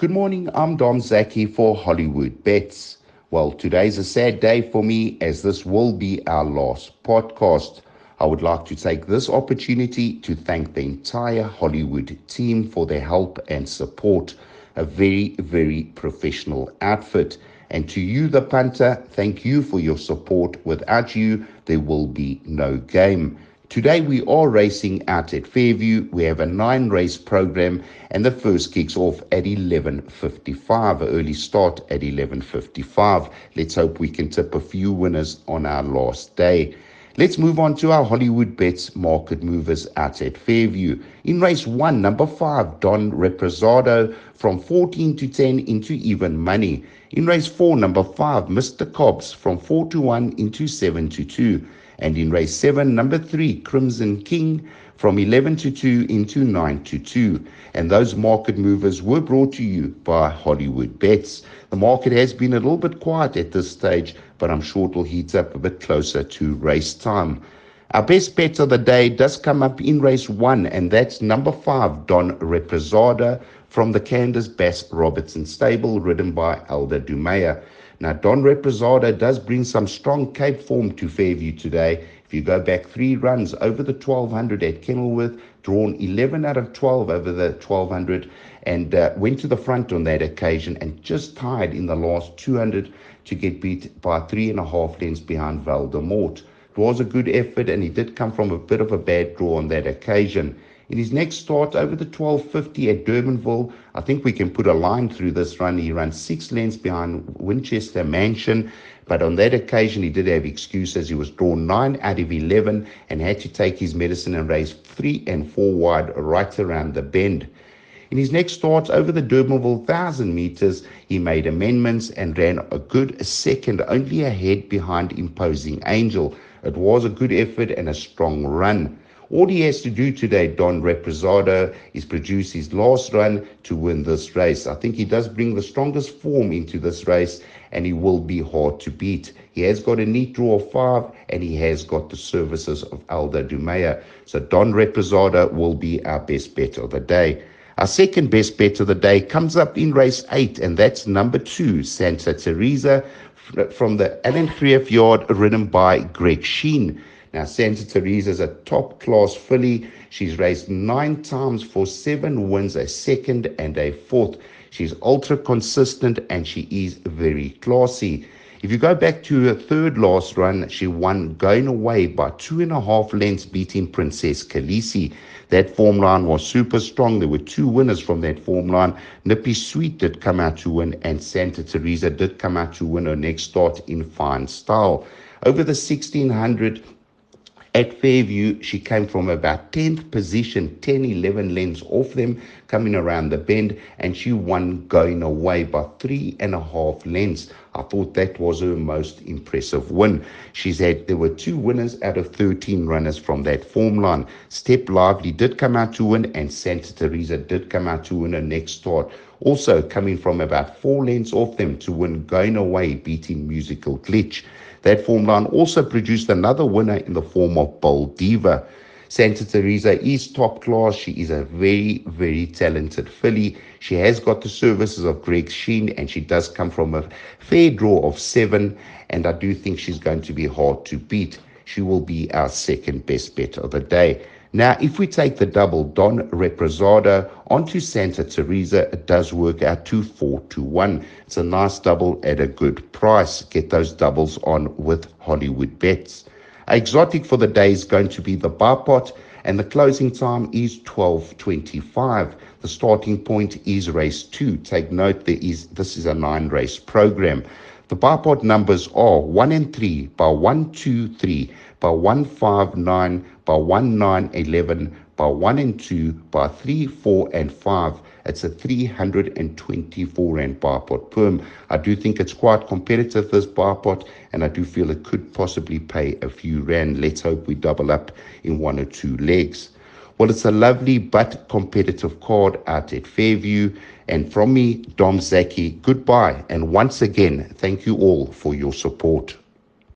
Good morning, I'm Dom Zaki for Hollywood Bets. Well, today's a sad day for me as this will be our last podcast. I would like to take this opportunity to thank the entire Hollywood team for their help and support. A very, very professional outfit. And to you, the punter, thank you for your support. Without you, there will be no game. Today we are racing out at Fairview. We have a nine race program and the first kicks off at 11.55, early start at 11.55. Let's hope we can tip a few winners on our last day. Let's move on to our Hollywood bets market movers out at Fairview. In race one, number five, Don Represado from 14 to 10 into even money. In race four, number five, Mr. Cobbs from 4 to 1 into 7 to 2. And in race 7, number 3, Crimson King from 11 to 2 into 9 to 2. And those market movers were brought to you by Hollywood Bets. The market has been a little bit quiet at this stage, but I'm sure it will heat up a bit closer to race time. Our best bet of the day does come up in race one, and that's number five, Don Represado from the Candice Bass Robinson stable, ridden by Aldo Domeyer. Now, Don Represado does bring some strong Cape form to Fairview today. If you go back three runs over the 1200 at Kenilworth, drawn 11 out of 12 over the 1200, and uh, went to the front on that occasion and just tied in the last 200 to get beat by three and a half lengths behind Valdemort. It was a good effort, and he did come from a bit of a bad draw on that occasion. In his next start over the 1250 at Durbanville, I think we can put a line through this run. He ran six lengths behind Winchester Mansion, but on that occasion he did have excuses. He was drawn nine out of 11 and had to take his medicine and race three and four wide right around the bend. In his next start over the Durbanville 1000 meters, he made amendments and ran a good second, only ahead behind Imposing Angel. It was a good effort and a strong run. All he has to do today, Don Represado, is produce his last run to win this race. I think he does bring the strongest form into this race and he will be hard to beat. He has got a neat draw of five and he has got the services of Aldo Domeyer. So Don Represado will be our best bet of the day. Our second best bet of the day comes up in race eight, and that's number two, Santa Teresa from the Alan Greeff yard, ridden by Greg Cheyne. Now, Santa Teresa is a top class filly. She's raced nine times for seven wins, a second and a fourth. She's ultra consistent and she is very classy. If you go back to her third last run, she won going away by two and a half lengths, beating Princess Khaleesi. That form line was super strong. There were two winners from that form line. Nippy Sweet did come out to win, and Santa Teresa did come out to win her next start in fine style. Over the 1600, at Fairview, she came from about 10th position, 10, 11 lengths off them, coming around the bend, and she won going away by three and a half lengths. I thought that was her most impressive win. She's had, there were two winners out of 13 runners from that form line. Step Lively did come out to win, and Santa Teresa did come out to win her next start. Also coming from about four lengths off them to win going away, beating Musical Glitch. That form line also produced another winner in the form of Bold Diva. Santa Teresa is top class. She is a very, very talented filly. She has got the services of Greg Cheyne and she does come from a fair draw of seven. And I do think she's going to be hard to beat. She will be our second best bet of the day. Now, if we take the double Don Represado onto Santa Teresa, it does work out to 4 to 1. It's a nice double at a good price. Get those doubles on with Hollywood bets. Exotic for the day is going to be the bar pot, and the closing time is 12.25. The starting point is race 2. Take note, there is this is a nine race program. The bar pot numbers are 1 and 3 by 1, 2, 3 by 159 by 1911 by 1 and 2 by 3, 4 and 5. It's a 324 rand bar pot perm. I do think it's quite competitive, this bar pot, and I do feel it could possibly pay a few rand. Let's hope we double up in one or two legs. Well, it's a lovely but competitive card out at Fairview. And from me, Dom Zaki, goodbye. And once again, thank you all for your support.